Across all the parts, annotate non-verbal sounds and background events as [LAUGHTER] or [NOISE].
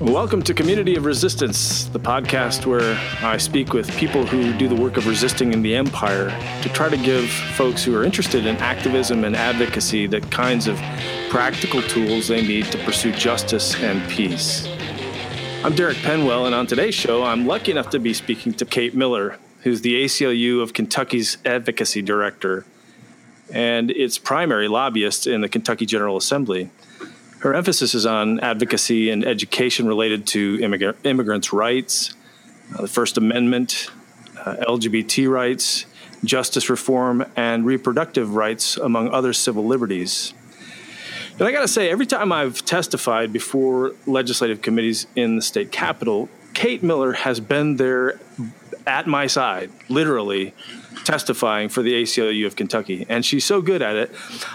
Welcome to Community of Resistance, the podcast where I speak with people who do the work of resisting in the empire to try to give folks who are interested in activism and advocacy the kinds of practical tools they need to pursue justice and peace. I'm Derek Penwell, and on today's show, I'm lucky enough to be speaking to Kate Miller, who's the ACLU of Kentucky's advocacy director and its primary lobbyist in the Kentucky General Assembly. Her emphasis is on advocacy and education related to immigrant, immigrants' rights, uh, the First Amendment, uh, LGBT rights, justice reform, and reproductive rights, among other civil liberties. And I got to say, every time I've testified before legislative committees in the state capitol, Kate Miller has been there at my side, literally, testifying for the ACLU of Kentucky, and she's so good at it.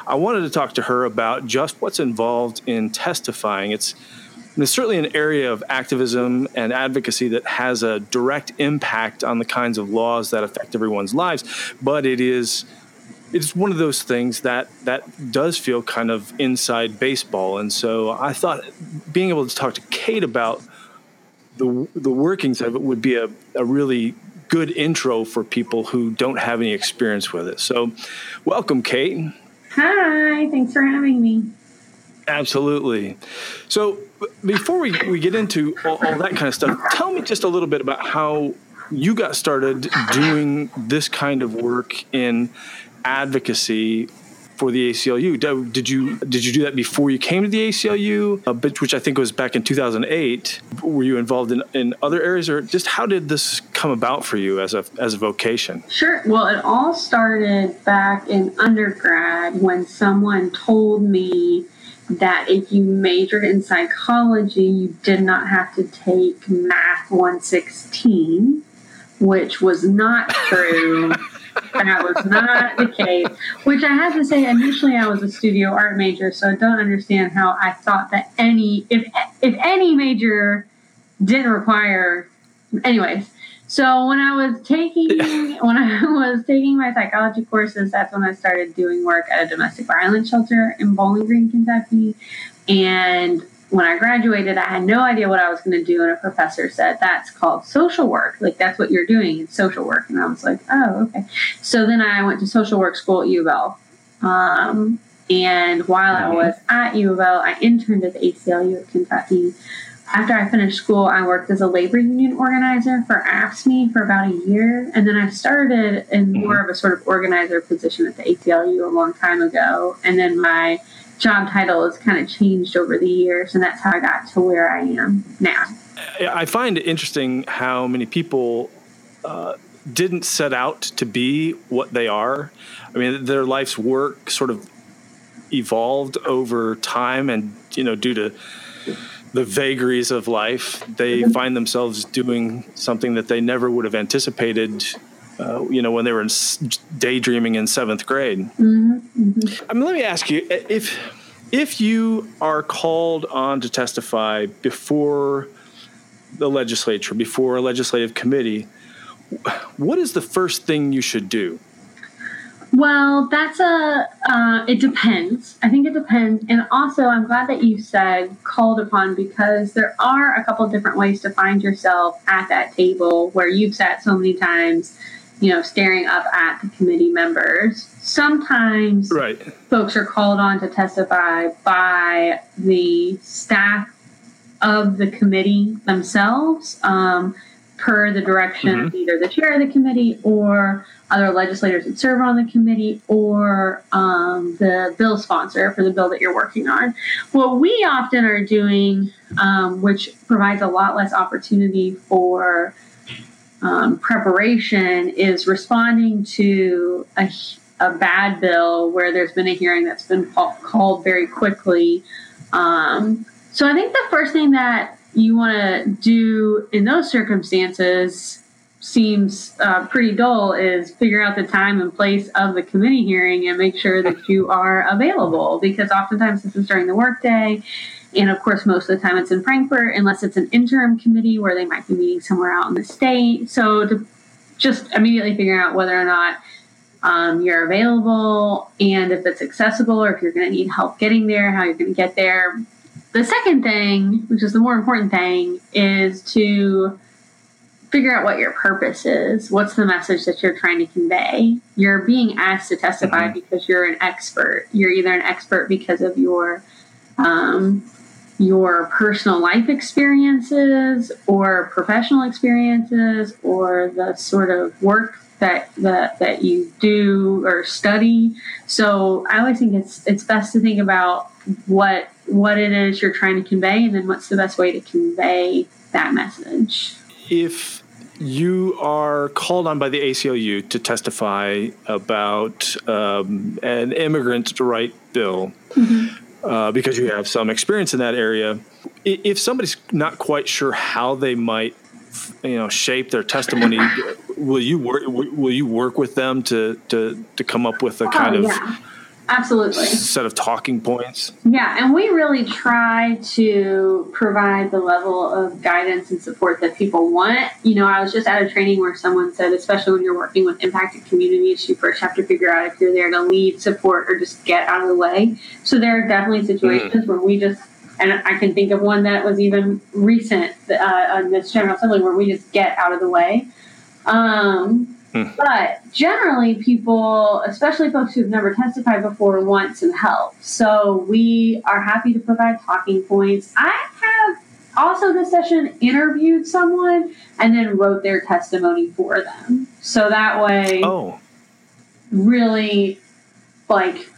I wanted to talk to her about just what's involved in testifying. It's, it's certainly an area of activism and advocacy that has a direct impact on the kinds of laws that affect everyone's lives, but it is it's one of those things that that does feel kind of inside baseball and so i thought being able to talk to kate about the the workings of it would be a, a really good intro for people who don't have any experience with it. So, welcome, Kate. Hi, thanks for having me. Absolutely. So, before we, we get into all, all that kind of stuff, tell me just a little bit about how you got started doing this kind of work in advocacy for the ACLU. Did you did you do that before you came to the ACLU, uh, which I think was back in 2008? Were you involved in, in other areas, or just how did this come about for you as a as a vocation? Sure. Well, it all started back in undergrad when someone told me that if you majored in psychology, you did not have to take Math 116, which was not true. [LAUGHS] that was not the case. Which I have to say, initially I was a studio art major, so I don't understand how I thought that any if if any major didn't require. Anyways, so when I was taking [LAUGHS] when I was taking my psychology courses, that's when I started doing work at a domestic violence shelter in Bowling Green, Kentucky, and when I graduated, I had no idea what I was going to do. And a professor said, That's called social work. Like, that's what you're doing. It's social work. And I was like, Oh, okay. So then I went to social work school at U of L. Um, and while I was at U of L, I interned at the ACLU at Kentucky. After I finished school, I worked as a labor union organizer for AFSCME for about a year. And then I started in more of a sort of organizer position at the ACLU a long time ago. And then my job title has kind of changed over the years, and that's how I got to where I am now. I find it interesting how many people uh, didn't set out to be what they are. I mean, their life's work sort of evolved over time, and you know, due to the vagaries of life, they mm-hmm. find themselves doing something that they never would have anticipated uh, you know, when they were in daydreaming in seventh grade. Mm-hmm, mm-hmm. I mean, let me ask you if if you are called on to testify before the legislature, before a legislative committee, what is the first thing you should do? Well, that's a. Uh, it depends. I think it depends, and also I'm glad that you said called upon because there are a couple different ways to find yourself at that table where you've sat so many times you know, staring up at the committee members. Sometimes right. folks are called on to testify by the staff of the committee themselves, um, per the direction mm-hmm. of either the chair of the committee or other legislators that serve on the committee or um, the bill sponsor for the bill that you're working on. What we often are doing, um, which provides a lot less opportunity for um, preparation is responding to a, a, bad bill where there's been a hearing that's been called very quickly. Um, so I think the first thing that you want to do in those circumstances seems uh, pretty dull is figure out the time and place of the committee hearing and make sure that you are available because oftentimes this is during the workday and of course, most of the time it's in Frankfort, unless it's an interim committee where they might be meeting somewhere out in the state. So to just immediately figure out whether or not um, you're available and if it's accessible or if you're going to need help getting there, how you're going to get there. the second thing, which is the more important thing, is to figure out what your purpose is. What's the message that you're trying to convey? You're being asked to testify mm-hmm. because you're an expert. You're either an expert because of your um, your personal life experiences or professional experiences or the sort of work that that that you do or study. So I always think it's it's best to think about what what it is you're trying to convey and then what's the best way to convey that message. If you are called on by the ACLU to testify about um, an immigrant right bill mm-hmm. Uh, because you have some experience in that area. If somebody's not quite sure how they might, you know, shape their testimony, [COUGHS] will you work? Will you work with them to to to come up with a kind oh, of yeah Absolutely. Set of talking points. Yeah, and we really try to provide the level of guidance and support that people want. You know, I was just at a training where someone said, especially when you're working with impacted communities, you first have to figure out if you're there to lead, support, or just get out of the way. So there are definitely situations mm. where we just and I can think of one that was even recent uh, on this General Assembly where we just get out of the way. Um, Hmm. But generally, people, especially folks who've never testified before, want some help. So we are happy to provide talking points. I have also this session interviewed someone and then wrote their testimony for them. So that way, oh, really, like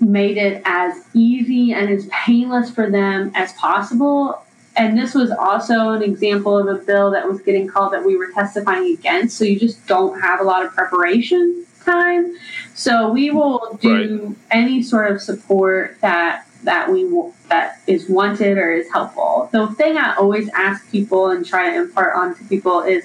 made it as easy and as painless for them as possible and this was also an example of a bill that was getting called that we were testifying against. So you just don't have a lot of preparation time. So we will do right. any sort of support that that we that is wanted or is helpful. The thing I always ask people and try to impart onto people is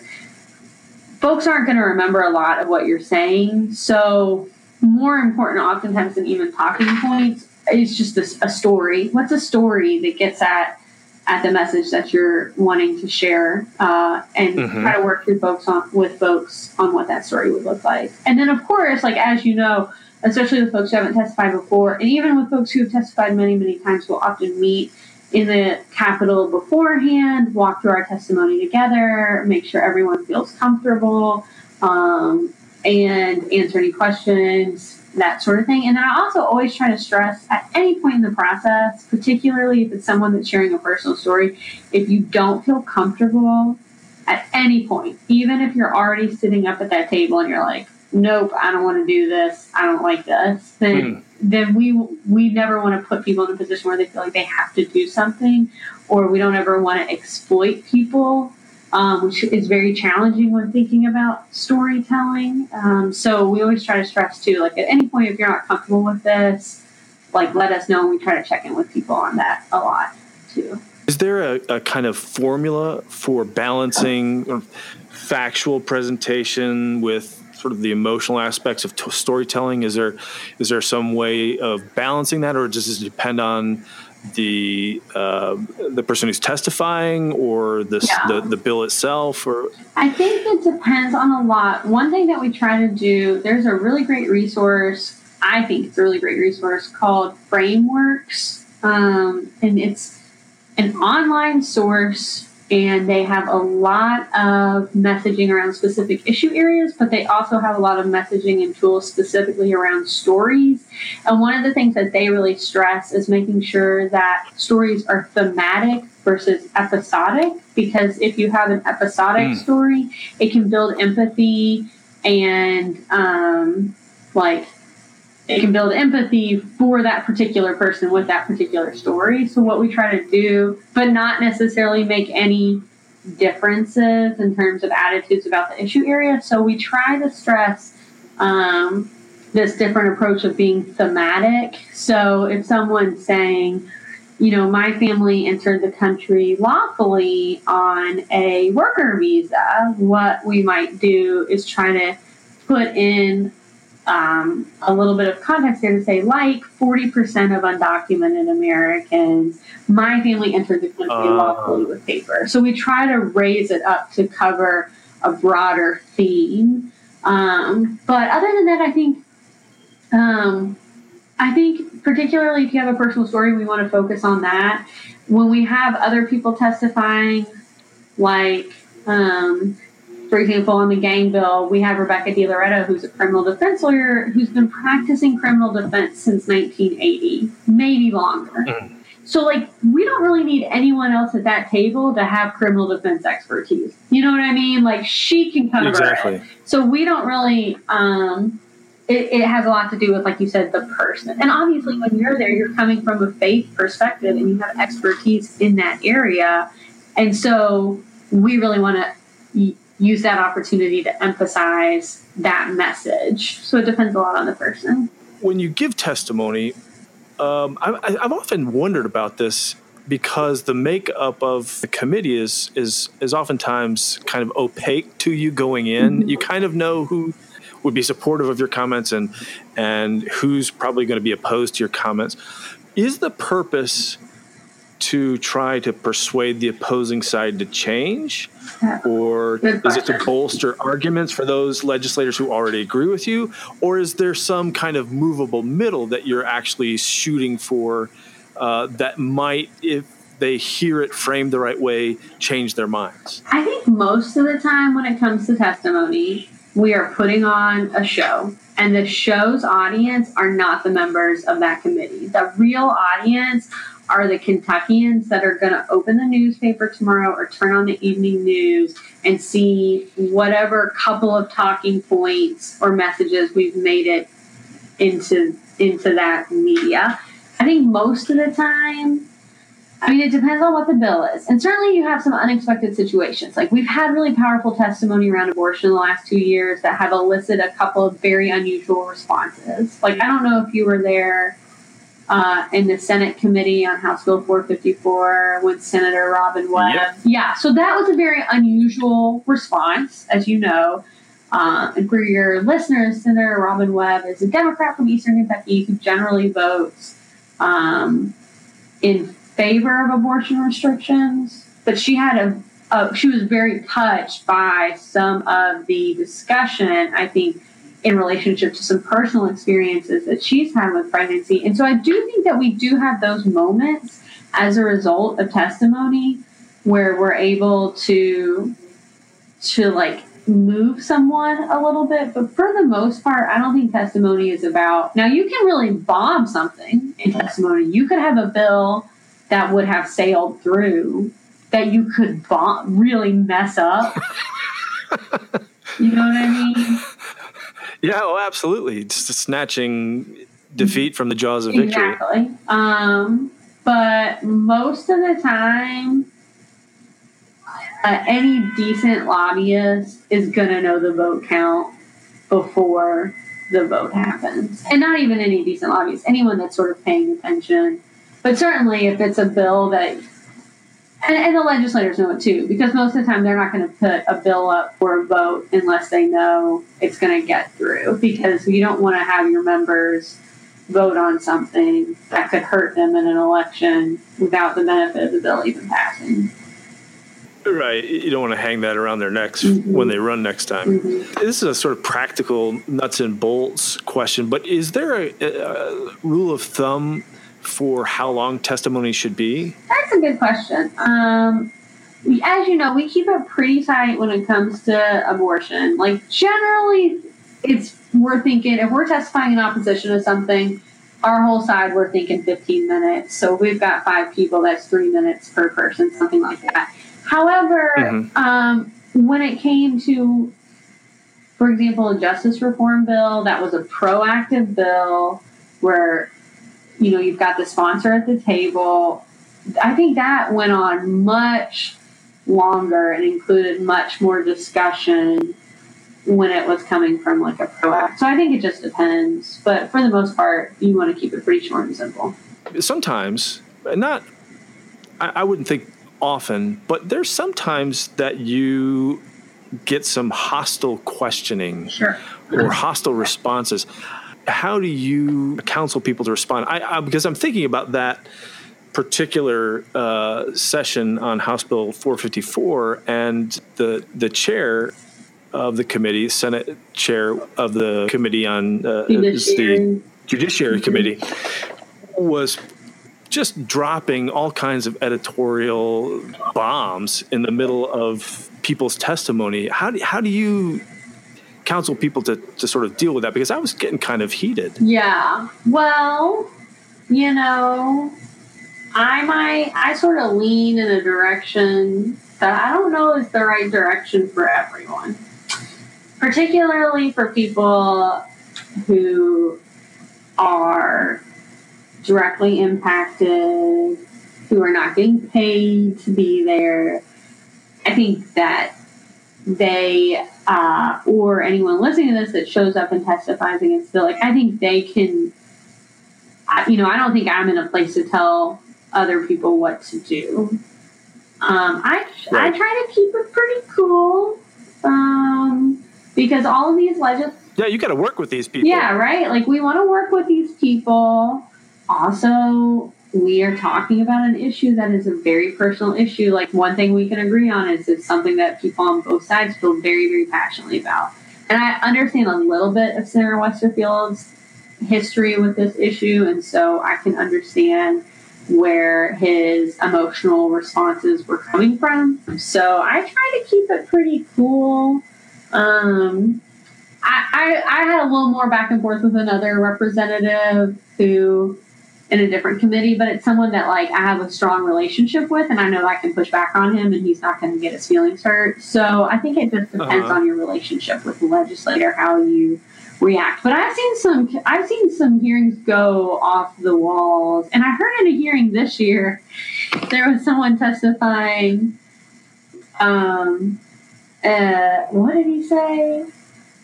folks aren't going to remember a lot of what you're saying. So more important oftentimes than even talking points is just a, a story. What's a story that gets at at the message that you're wanting to share uh, and mm-hmm. try to work through folks on with folks on what that story would look like and then of course like as you know especially with folks who haven't testified before and even with folks who have testified many many times we'll often meet in the capitol beforehand walk through our testimony together make sure everyone feels comfortable um, and answer any questions that sort of thing. And then I also always try to stress at any point in the process, particularly if it's someone that's sharing a personal story, if you don't feel comfortable at any point, even if you're already sitting up at that table and you're like, nope, I don't want to do this, I don't like this, then mm. then we we never want to put people in a position where they feel like they have to do something, or we don't ever want to exploit people um, which is very challenging when thinking about storytelling. Um, so we always try to stress too, like at any point if you're not comfortable with this, like let us know and we try to check in with people on that a lot too. Is there a, a kind of formula for balancing factual presentation with sort of the emotional aspects of t- storytelling? Is there is there some way of balancing that, or does it depend on the uh, the person who's testifying or the, yeah. the, the bill itself or? I think it depends on a lot. One thing that we try to do there's a really great resource i think it's a really great resource called frameworks. Um, and it's an online source and they have a lot of messaging around specific issue areas, but they also have a lot of messaging and tools specifically around stories. And one of the things that they really stress is making sure that stories are thematic versus episodic, because if you have an episodic mm. story, it can build empathy and um, like it can build empathy for that particular person with that particular story. So what we try to do, but not necessarily make any differences in terms of attitudes about the issue area. So we try to stress um, this different approach of being thematic. So if someone's saying, you know, my family entered the country lawfully on a worker visa, what we might do is try to put in um, a little bit of context here to say, like 40% of undocumented Americans, my family entered the country uh, lawfully with paper. So we try to raise it up to cover a broader theme. Um, but other than that, I think, um, I think, particularly if you have a personal story, we want to focus on that. When we have other people testifying, like, um, for example, on the gang bill, we have Rebecca DiLoreto, who's a criminal defense lawyer who's been practicing criminal defense since 1980, maybe longer. Mm. So, like, we don't really need anyone else at that table to have criminal defense expertise. You know what I mean? Like, she can cover exactly. it. So, we don't really. Um, it, it has a lot to do with, like you said, the person. And obviously, when you're there, you're coming from a faith perspective and you have expertise in that area. And so, we really want to use that opportunity to emphasize that message. So, it depends a lot on the person. When you give testimony, um, I, have often wondered about this because the makeup of the committee is is is oftentimes kind of opaque to you going in. Mm-hmm. You kind of know who would be supportive of your comments and and who's probably going to be opposed to your comments. Is the purpose to try to persuade the opposing side to change? Or is it to bolster arguments for those legislators who already agree with you? Or is there some kind of movable middle that you're actually shooting for uh, that might, if they hear it framed the right way, change their minds? I think most of the time when it comes to testimony, we are putting on a show and the show's audience are not the members of that committee. The real audience are the Kentuckians that are going to open the newspaper tomorrow or turn on the evening news and see whatever couple of talking points or messages we've made it into into that media. I think most of the time, I mean, it depends on what the bill is. And certainly you have some unexpected situations. Like we've had really powerful testimony around abortion in the last two years that have elicited a couple of very unusual responses. Like, I don't know if you were there uh, in the Senate Committee on House Bill 454 with Senator Robin Webb. Yep. Yeah, so that was a very unusual response, as you know. Uh, and for your listeners, Senator Robin Webb is a Democrat from Eastern Kentucky who generally votes um, in favor of abortion restrictions. But she had a, a, she was very touched by some of the discussion, I think, in relationship to some personal experiences that she's had with pregnancy. And so I do think that we do have those moments as a result of testimony where we're able to to like move someone a little bit. But for the most part i don't think testimony is about now you can really bomb something in testimony. You could have a bill that would have sailed through that you could bomb really mess up. [LAUGHS] You know what i mean yeah, oh, absolutely. Just snatching defeat from the jaws of victory. Exactly. Um, but most of the time, uh, any decent lobbyist is going to know the vote count before the vote happens. And not even any decent lobbyist, anyone that's sort of paying attention. But certainly, if it's a bill that and, and, the legislators know it too, because most of the time they're not going to put a bill up for a vote unless they know it's going to get through, because you don't want to have your members vote on something that could hurt them in an election without the benefit of the bill even passing. Right. You don't want to hang that around their necks mm-hmm. when they run next time. Mm-hmm. This is a sort of practical nuts and bolts question, but is there a, a rule of thumb for how long testimony should be? That's a good question. Um, as you know, we keep it pretty tight when it comes to abortion. Like, generally, it's we're thinking if we're testifying in opposition to something, our whole side we're thinking 15 minutes. So we've got five people, that's three minutes per person, something like that. However, mm-hmm. um, when it came to, for example, a justice reform bill, that was a proactive bill where you know, you've got the sponsor at the table. I think that went on much longer and included much more discussion when it was coming from like a pro act. So I think it just depends. But for the most part, you want to keep it pretty short and simple. Sometimes, not, I, I wouldn't think often, but there's sometimes that you get some hostile questioning sure. or hostile responses how do you counsel people to respond? I, I because I'm thinking about that particular uh, session on House Bill 454, and the the chair of the committee, Senate chair of the committee on uh, the Judiciary Committee was just dropping all kinds of editorial bombs in the middle of people's testimony. How do, how do you counsel people to, to sort of deal with that? Because I was getting kind of heated. Yeah. Well, you know, I might, I sort of lean in a direction that I don't know is the right direction for everyone, particularly for people who are directly impacted, who are not getting paid to be there. I think that they uh, or anyone listening to this that shows up and testifies against Bill, like I think they can. You know, I don't think I'm in a place to tell other people what to do. Um, I right. I try to keep it pretty cool um, because all of these legis. Yeah, you got to work with these people. Yeah, right. Like we want to work with these people. Also, we are talking about an issue that is a very personal issue. Like one thing we can agree on is it's something that people on both sides feel very, very passionately about. And I understand a little bit of Senator Westerfield's history with this issue, and so I can understand where his emotional responses were coming from. So I try to keep it pretty cool. Um, I, I, I had a little more back and forth with another representative who in a different committee, but it's someone that like I have a strong relationship with, and I know I can push back on him, and he's not going to get his feelings hurt. So I think it just depends uh-huh. on your relationship with the legislator how you react. But I've seen some I've seen some hearings go off the walls, and I heard in a hearing this year there was someone testifying. Um, uh, what did he say?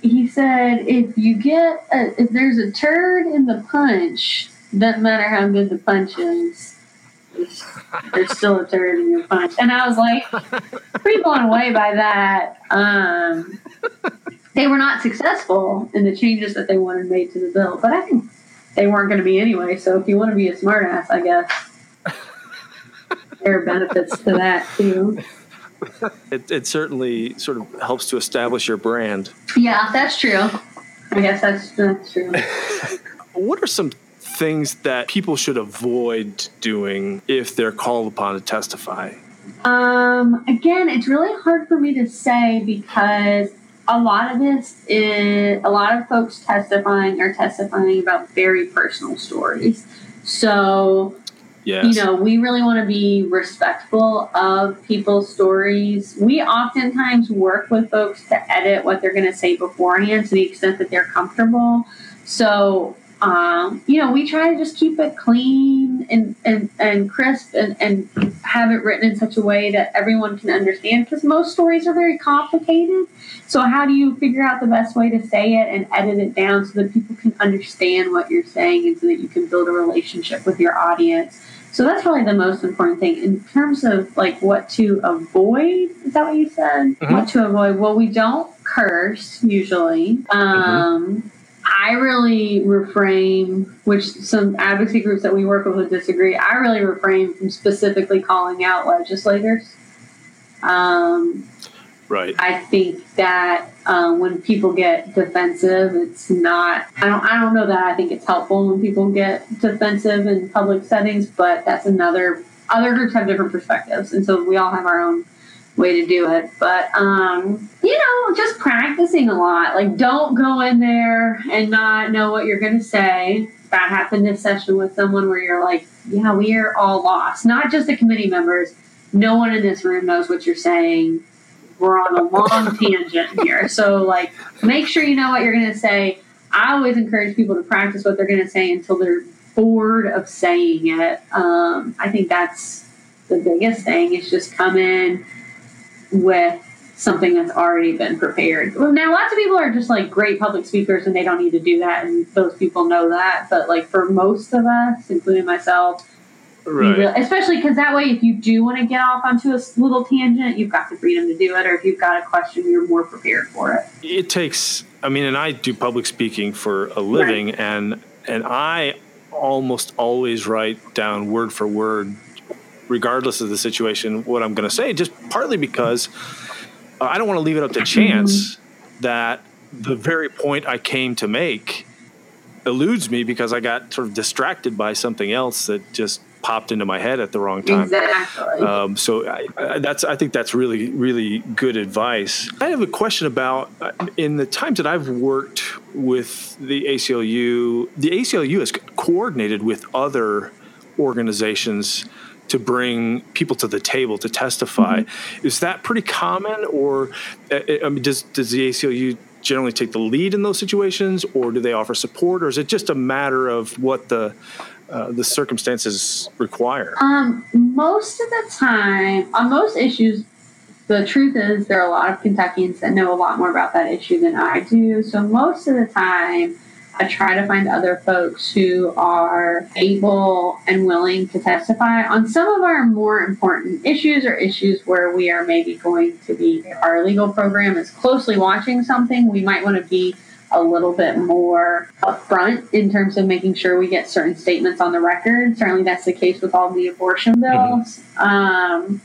He said if you get a, if there's a turd in the punch doesn't matter how good the punch is. There's still a turd in your punch. And I was like, pretty blown away by that. Um, they were not successful in the changes that they wanted made to the bill, but I think they weren't going to be anyway. So if you want to be a smartass, I guess there are benefits to that too. It, it certainly sort of helps to establish your brand. Yeah, that's true. I guess that's, that's true. [LAUGHS] what are some things that people should avoid doing if they're called upon to testify? Um, again, it's really hard for me to say because a lot of this is a lot of folks testifying are testifying about very personal stories. So, yes. you know, we really want to be respectful of people's stories. We oftentimes work with folks to edit what they're going to say beforehand to the extent that they're comfortable. So, um, you know, we try to just keep it clean and, and, and crisp and, and have it written in such a way that everyone can understand because most stories are very complicated. So, how do you figure out the best way to say it and edit it down so that people can understand what you're saying and so that you can build a relationship with your audience? So, that's probably the most important thing. In terms of like what to avoid, is that what you said? Mm-hmm. What to avoid? Well, we don't curse usually. Mm-hmm. Um, mm-hmm I really refrain, which some advocacy groups that we work with would disagree. I really refrain from specifically calling out legislators. Um, right. I think that um, when people get defensive, it's not. I don't. I don't know that I think it's helpful when people get defensive in public settings, but that's another. Other groups have different perspectives, and so we all have our own way to do it. But um, you know, just practicing a lot. Like, don't go in there and not know what you're going to say. That happened this session with someone where you're like, yeah, we are all lost. Not just the committee members. No one in this room knows what you're saying. We're on a long [LAUGHS] tangent here. So, like, make sure you know what you're going to say. I always encourage people to practice what they're going to say until they're bored of saying it. Um, I think that's the biggest thing is just come in, with something that's already been prepared. Now, lots of people are just like great public speakers and they don't need to do that, and those people know that. But like for most of us, including myself, right. really, especially because that way, if you do want to get off onto a little tangent, you've got the freedom to do it, or if you've got a question, you're more prepared for it. It takes. I mean, and I do public speaking for a living, right. and and I almost always write down word for word regardless of the situation, what I'm going to say, just partly because uh, I don't want to leave it up to chance that the very point I came to make eludes me because I got sort of distracted by something else that just popped into my head at the wrong time. Exactly. Um, so I, I, that's I think that's really really good advice. I have a question about uh, in the times that I've worked with the ACLU. The ACLU has coordinated with other organizations to bring people to the table to testify. Mm-hmm. Is that pretty common, or uh, I mean, does does the ACLU generally take the lead in those situations, or do they offer support, or is it just a matter of what the uh, the circumstances require? Um, most of the time, on most issues, the truth is there are a lot of Kentuckians that know a lot more about that issue than I do. So most of the time, I try to find other folks who are able and willing to testify on some of our more important issues or issues where we are maybe going to be, our legal program is closely watching something. We might want to be a little bit more upfront in terms of making sure we get certain statements on the record. Certainly, that's the case with all the abortion bills. Mm-hmm. Um,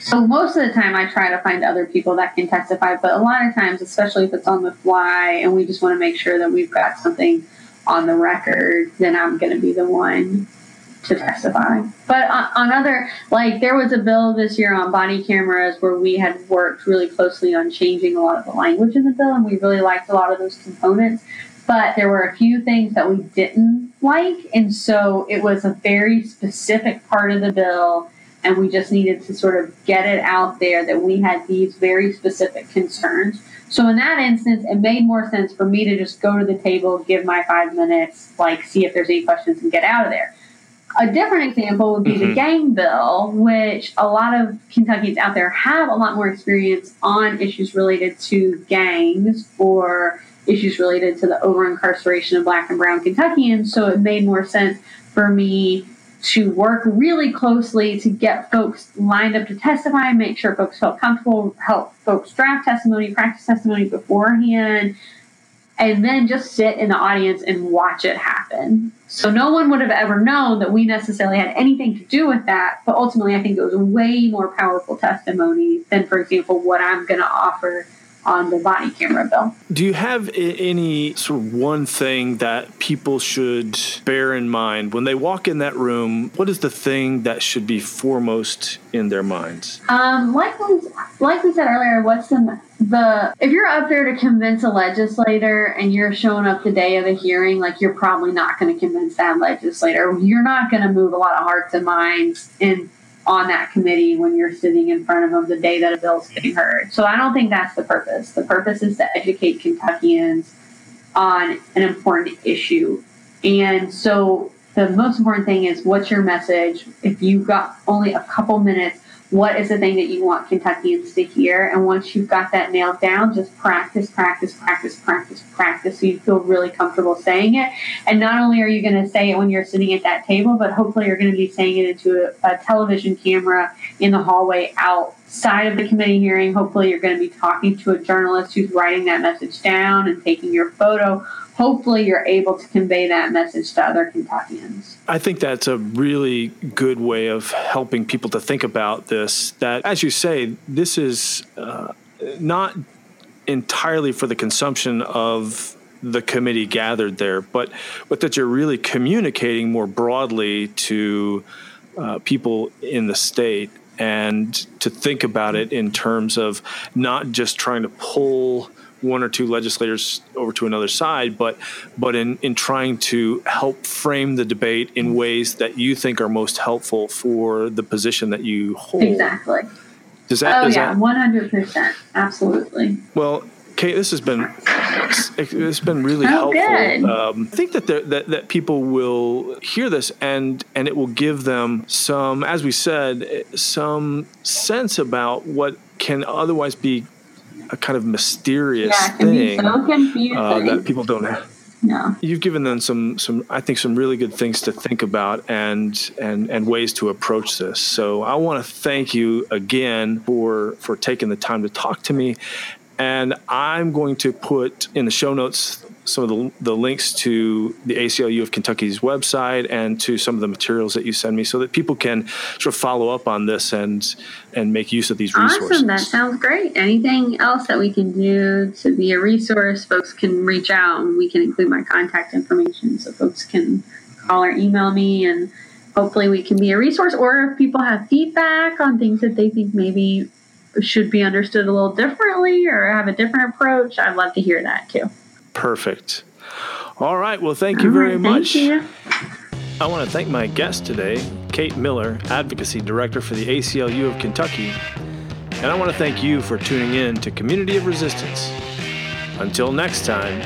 so most of the time, I try to find other people that can testify, but a lot of times, especially if it's on the fly, and we just want to make sure that we've got something on the record, then I'm going to be the one to testify. But on, other, like there was a bill this year on body cameras where we had worked really closely on changing a lot of the language in the bill, and we really liked a lot of those components. But there were a few things that we didn't like, and so it was a very specific part of the bill, and we just needed to sort of get it out there that we had these very specific concerns. So in that instance, it made more sense for me to just go to the table, give my five minutes, like see if there's any questions, and get out of there. A different example would be mm-hmm. the gang bill, which a lot of Kentuckians out there have a lot more experience on issues related to gangs or issues related to the over incarceration of black and brown Kentuckians. So it made more sense for me to work really closely to get folks lined up to testify, make sure folks felt comfortable, help folks draft testimony, practice testimony beforehand, and then just sit in the audience and watch it happen. So no one would have ever known that we necessarily had anything to do with that. But ultimately, I think it was a way more powerful testimony than, for example, what I'm going to offer on the body camera bill. Do you have any sort of one thing that people should bear in mind when they walk in that room? What is the thing that should be foremost in their minds? Um, like we, like we said earlier, what's the the if you're up there to convince a legislator and you're showing up the day of the hearing, like you're probably not going to convince that legislator. You're not going to move a lot of hearts and minds in on that committee when you're sitting in front of them the day that a bill's getting heard. So I don't think that's the purpose. The purpose is to educate Kentuckians on an important issue. And so the most important thing is what's your message? If you've got only a couple minutes, what is the thing that you want Kentuckians to hear. And once you've got that nailed down, just practice, practice, practice, practice, practice so you feel really comfortable saying it. And not only are you going to say it when you're sitting at that table, but hopefully you're going to be saying it into a, a television camera in the hallway outside of the committee hearing. Hopefully you're going to be talking to a journalist who's writing that message down and taking your photo hopefully you're able to convey that message to other Kentuckians. I think that's a really good way of helping people to think about this. That, as you say, this is uh, not entirely for the consumption of the committee gathered there, but but that you're really communicating more broadly to uh, people in the state and to think about it in terms of not just trying to pull one or two legislators over to another side, but but in in trying to help frame the debate in ways that you think are most helpful for the position that you hold. Exactly. Does that? Oh yeah, one hundred percent, absolutely. Well, Kate, this has been it's been really oh, helpful. Um, I think that, that that people will hear this and and it will give them some, as we said, some sense about what can otherwise be a kind of mysterious yeah, thing so uh, that people don't have. No. You've given them some some I think some really good things to think about and and and ways to approach this. So I want to thank you again for for taking the time to talk to me and I'm going to put in the show notes some of the, the links to the ACLU of Kentucky's website and to some of the materials that you send me so that people can sort of follow up on this and and make use of these resources. Awesome. That sounds great. Anything else that we can do to be a resource, folks can reach out and we can include my contact information so folks can call or email me and hopefully we can be a resource or if people have feedback on things that they think maybe should be understood a little differently or have a different approach, I'd love to hear that too. Perfect. All right. Well, thank you very right, much. Thank you. I want to thank my guest today, Kate Miller, Advocacy Director for the ACLU of Kentucky. And I want to thank you for tuning in to Community of Resistance. Until next time,